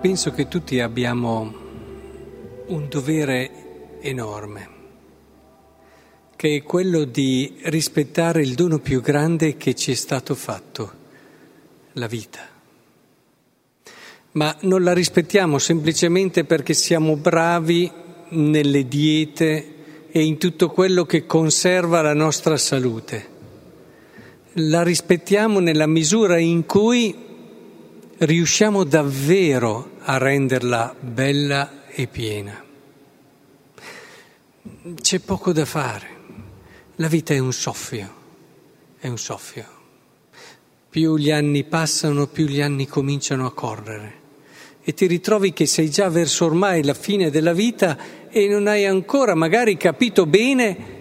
penso che tutti abbiamo un dovere enorme, che è quello di rispettare il dono più grande che ci è stato fatto, la vita. Ma non la rispettiamo semplicemente perché siamo bravi nelle diete e in tutto quello che conserva la nostra salute. La rispettiamo nella misura in cui riusciamo davvero a renderla bella e piena. C'è poco da fare. La vita è un soffio, è un soffio. Più gli anni passano, più gli anni cominciano a correre e ti ritrovi che sei già verso ormai la fine della vita e non hai ancora magari capito bene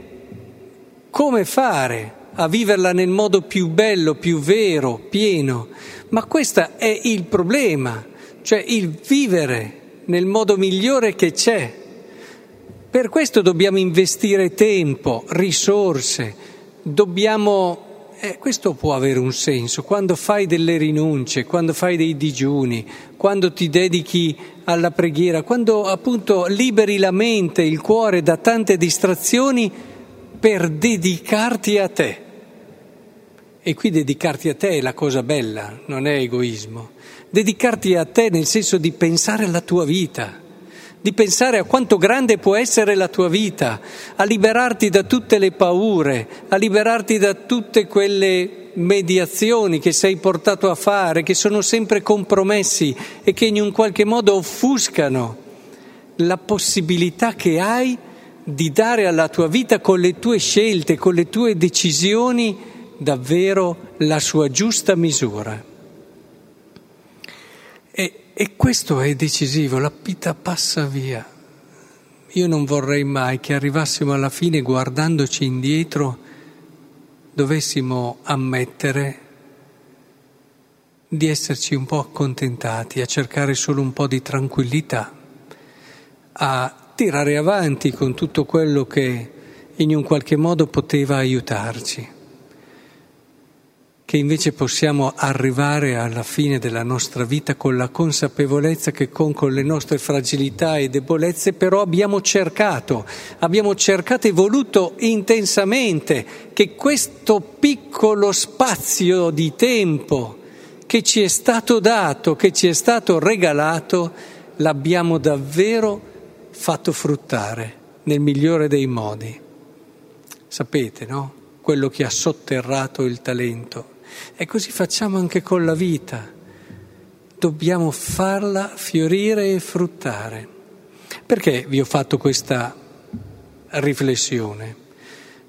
come fare a viverla nel modo più bello, più vero, pieno. Ma questo è il problema, cioè il vivere nel modo migliore che c'è. Per questo dobbiamo investire tempo, risorse, dobbiamo... Eh, questo può avere un senso, quando fai delle rinunce, quando fai dei digiuni, quando ti dedichi alla preghiera, quando appunto liberi la mente, il cuore da tante distrazioni per dedicarti a te. E qui dedicarti a te è la cosa bella, non è egoismo. Dedicarti a te nel senso di pensare alla tua vita, di pensare a quanto grande può essere la tua vita, a liberarti da tutte le paure, a liberarti da tutte quelle mediazioni che sei portato a fare, che sono sempre compromessi e che in un qualche modo offuscano la possibilità che hai di dare alla tua vita con le tue scelte, con le tue decisioni, davvero la sua giusta misura. E, e questo è decisivo, la vita passa via. Io non vorrei mai che arrivassimo alla fine guardandoci indietro dovessimo ammettere di esserci un po' accontentati, a cercare solo un po' di tranquillità, a tirare avanti con tutto quello che in un qualche modo poteva aiutarci che invece possiamo arrivare alla fine della nostra vita con la consapevolezza che con, con, le nostre fragilità e debolezze però abbiamo cercato, abbiamo cercato e voluto intensamente che questo piccolo spazio di tempo che ci è stato dato, che ci è stato regalato, l'abbiamo davvero fatto fruttare nel migliore dei modi. Sapete, no? Quello che ha sotterrato il talento e così facciamo anche con la vita. Dobbiamo farla fiorire e fruttare. Perché vi ho fatto questa riflessione?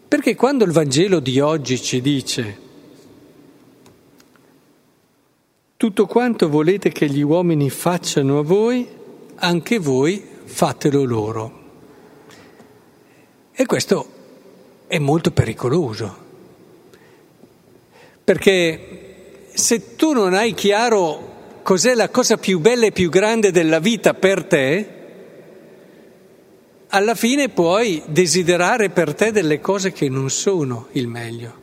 Perché quando il Vangelo di oggi ci dice tutto quanto volete che gli uomini facciano a voi, anche voi fatelo loro. E questo è molto pericoloso perché se tu non hai chiaro cos'è la cosa più bella e più grande della vita per te, alla fine puoi desiderare per te delle cose che non sono il meglio.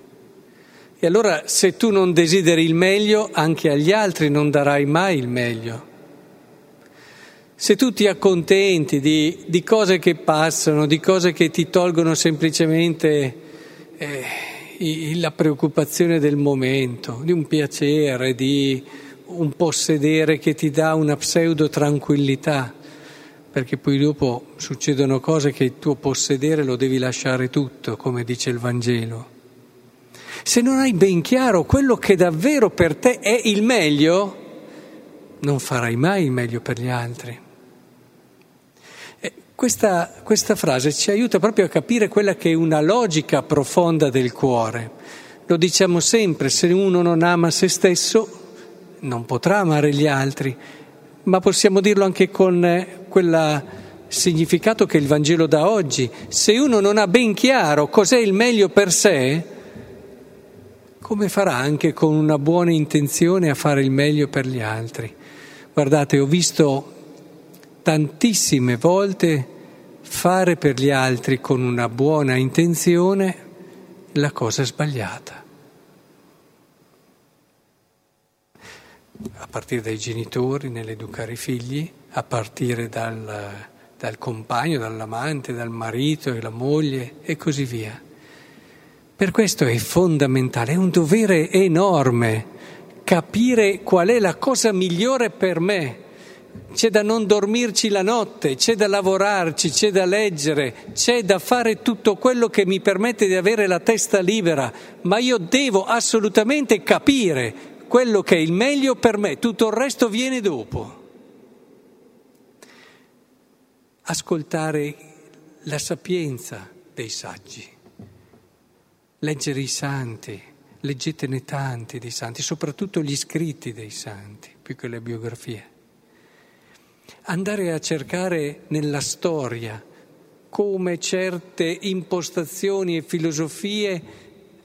E allora se tu non desideri il meglio, anche agli altri non darai mai il meglio. Se tu ti accontenti di, di cose che passano, di cose che ti tolgono semplicemente... Eh, la preoccupazione del momento, di un piacere, di un possedere che ti dà una pseudo tranquillità, perché poi dopo succedono cose che il tuo possedere lo devi lasciare tutto, come dice il Vangelo. Se non hai ben chiaro quello che davvero per te è il meglio, non farai mai il meglio per gli altri. Questa, questa frase ci aiuta proprio a capire quella che è una logica profonda del cuore. Lo diciamo sempre, se uno non ama se stesso non potrà amare gli altri, ma possiamo dirlo anche con quel significato che il Vangelo dà oggi. Se uno non ha ben chiaro cos'è il meglio per sé, come farà anche con una buona intenzione a fare il meglio per gli altri? Guardate, ho visto tantissime volte fare per gli altri con una buona intenzione la cosa sbagliata. a partire dai genitori nell'educare i figli, a partire dal, dal compagno, dall'amante, dal marito e la moglie e così via. Per questo è fondamentale, è un dovere enorme capire qual è la cosa migliore per me. C'è da non dormirci la notte, c'è da lavorarci, c'è da leggere, c'è da fare tutto quello che mi permette di avere la testa libera, ma io devo assolutamente capire quello che è il meglio per me, tutto il resto viene dopo. Ascoltare la sapienza dei saggi, leggere i santi, leggetene tanti dei santi, soprattutto gli scritti dei santi, più che le biografie. Andare a cercare nella storia come certe impostazioni e filosofie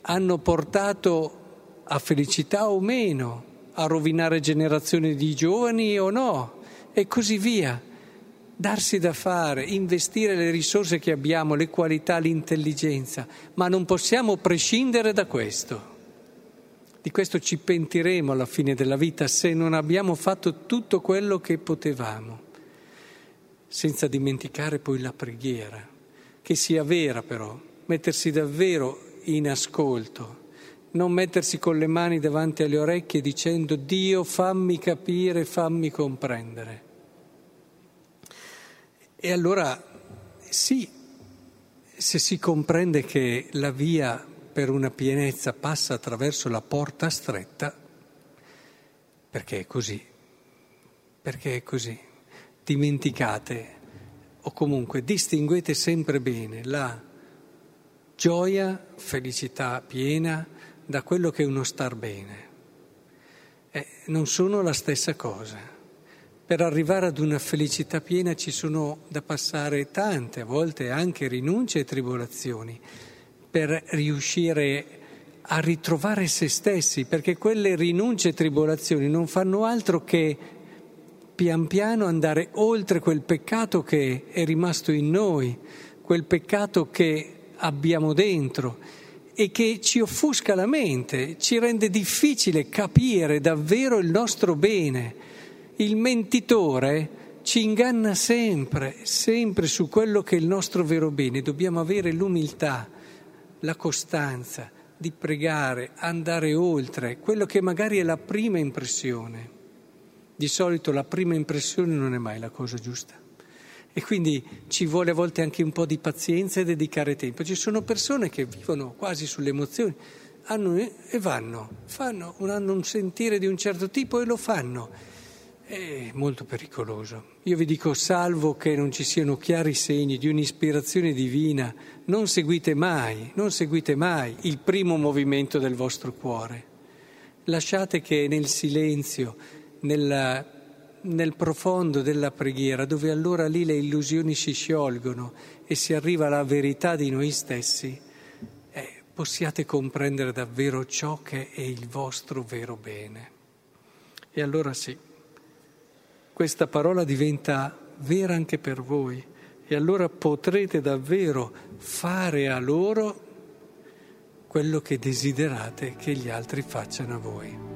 hanno portato a felicità o meno, a rovinare generazioni di giovani o no, e così via. Darsi da fare, investire le risorse che abbiamo, le qualità, l'intelligenza, ma non possiamo prescindere da questo. Di questo ci pentiremo alla fine della vita se non abbiamo fatto tutto quello che potevamo, senza dimenticare poi la preghiera, che sia vera però, mettersi davvero in ascolto non mettersi con le mani davanti alle orecchie dicendo Dio fammi capire, fammi comprendere. E allora sì, se si comprende che la via per una pienezza passa attraverso la porta stretta, perché è così, perché è così. Dimenticate o comunque distinguete sempre bene la gioia, felicità piena, da quello che è uno star bene. Eh, non sono la stessa cosa. Per arrivare ad una felicità piena ci sono da passare tante, a volte anche rinunce e tribolazioni, per riuscire a ritrovare se stessi, perché quelle rinunce e tribolazioni non fanno altro che pian piano andare oltre quel peccato che è rimasto in noi, quel peccato che abbiamo dentro e che ci offusca la mente, ci rende difficile capire davvero il nostro bene. Il mentitore ci inganna sempre, sempre su quello che è il nostro vero bene. Dobbiamo avere l'umiltà, la costanza di pregare, andare oltre quello che magari è la prima impressione. Di solito la prima impressione non è mai la cosa giusta. E quindi ci vuole a volte anche un po' di pazienza e dedicare tempo. Ci sono persone che vivono quasi sulle emozioni hanno, e vanno, fanno, hanno un sentire di un certo tipo e lo fanno. È molto pericoloso. Io vi dico, salvo che non ci siano chiari segni di un'ispirazione divina, non seguite mai, non seguite mai il primo movimento del vostro cuore. Lasciate che nel silenzio, nella nel profondo della preghiera, dove allora lì le illusioni si sciolgono e si arriva alla verità di noi stessi, eh, possiate comprendere davvero ciò che è il vostro vero bene. E allora sì, questa parola diventa vera anche per voi e allora potrete davvero fare a loro quello che desiderate che gli altri facciano a voi.